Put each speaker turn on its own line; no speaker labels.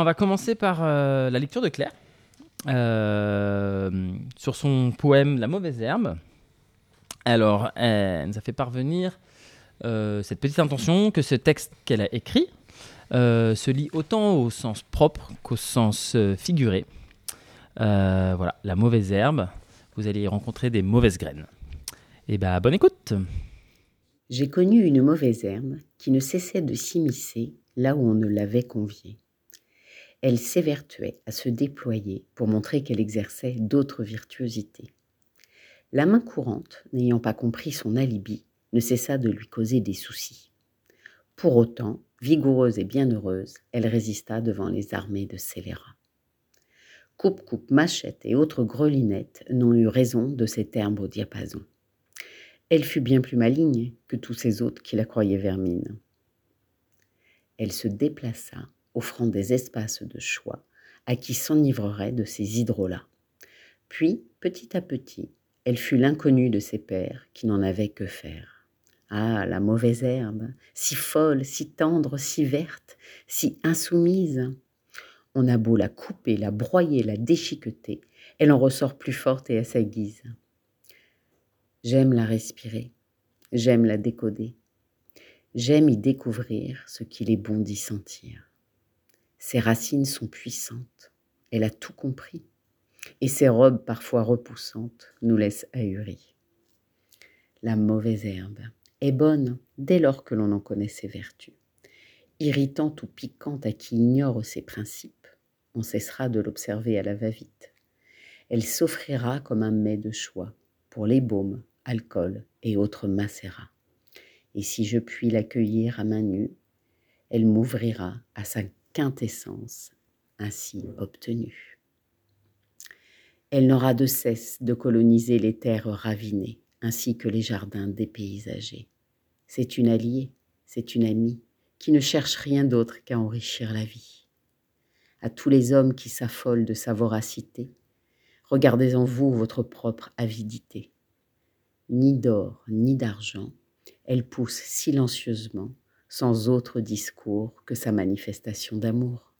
On va commencer par euh, la lecture de Claire euh, sur son poème La mauvaise herbe. Alors, elle nous a fait parvenir euh, cette petite intention que ce texte qu'elle a écrit se lit autant au sens propre qu'au sens figuré. voilà, la mauvaise herbe, vous allez y rencontrer des mauvaises graines. Et eh bien, bonne écoute
J'ai connu une mauvaise herbe qui ne cessait de s'immiscer là où on ne l'avait conviée. Elle s'évertuait à se déployer pour montrer qu'elle exerçait d'autres virtuosités. La main courante, n'ayant pas compris son alibi, ne cessa de lui causer des soucis. Pour autant, vigoureuse et bienheureuse, elle résista devant les armées de scélérats. Coupe-coupe, machette et autres grelinettes n'ont eu raison de cette herbe au diapason. Elle fut bien plus maligne que tous ces autres qui la croyaient vermine. Elle se déplaça, offrant des espaces de choix à qui s'enivrerait de ces hydrolats. Puis, petit à petit, elle fut l'inconnue de ses pères qui n'en avaient que faire. Ah, la mauvaise herbe, si folle, si tendre, si verte, si insoumise. On a beau la couper, la broyer, la déchiqueter, elle en ressort plus forte et à sa guise. J'aime la respirer, j'aime la décoder, j'aime y découvrir ce qu'il est bon d'y sentir. Ses racines sont puissantes, elle a tout compris, et ses robes parfois repoussantes nous laissent ahuris. La mauvaise herbe est bonne dès lors que l'on en connaît ses vertus. Irritante ou piquante à qui ignore ses principes, on cessera de l'observer à la va-vite. Elle s'offrira comme un mets de choix pour les baumes, alcool et autres macérats. Et si je puis l'accueillir à main nue, elle m'ouvrira à sa quintessence ainsi obtenue. Elle n'aura de cesse de coloniser les terres ravinées ainsi que les jardins dépaysagés. C'est une alliée, c'est une amie qui ne cherche rien d'autre qu'à enrichir la vie. À tous les hommes qui s'affolent de sa voracité, regardez en vous votre propre avidité ni d'or, ni d'argent, elle pousse silencieusement, sans autre discours que sa manifestation d'amour.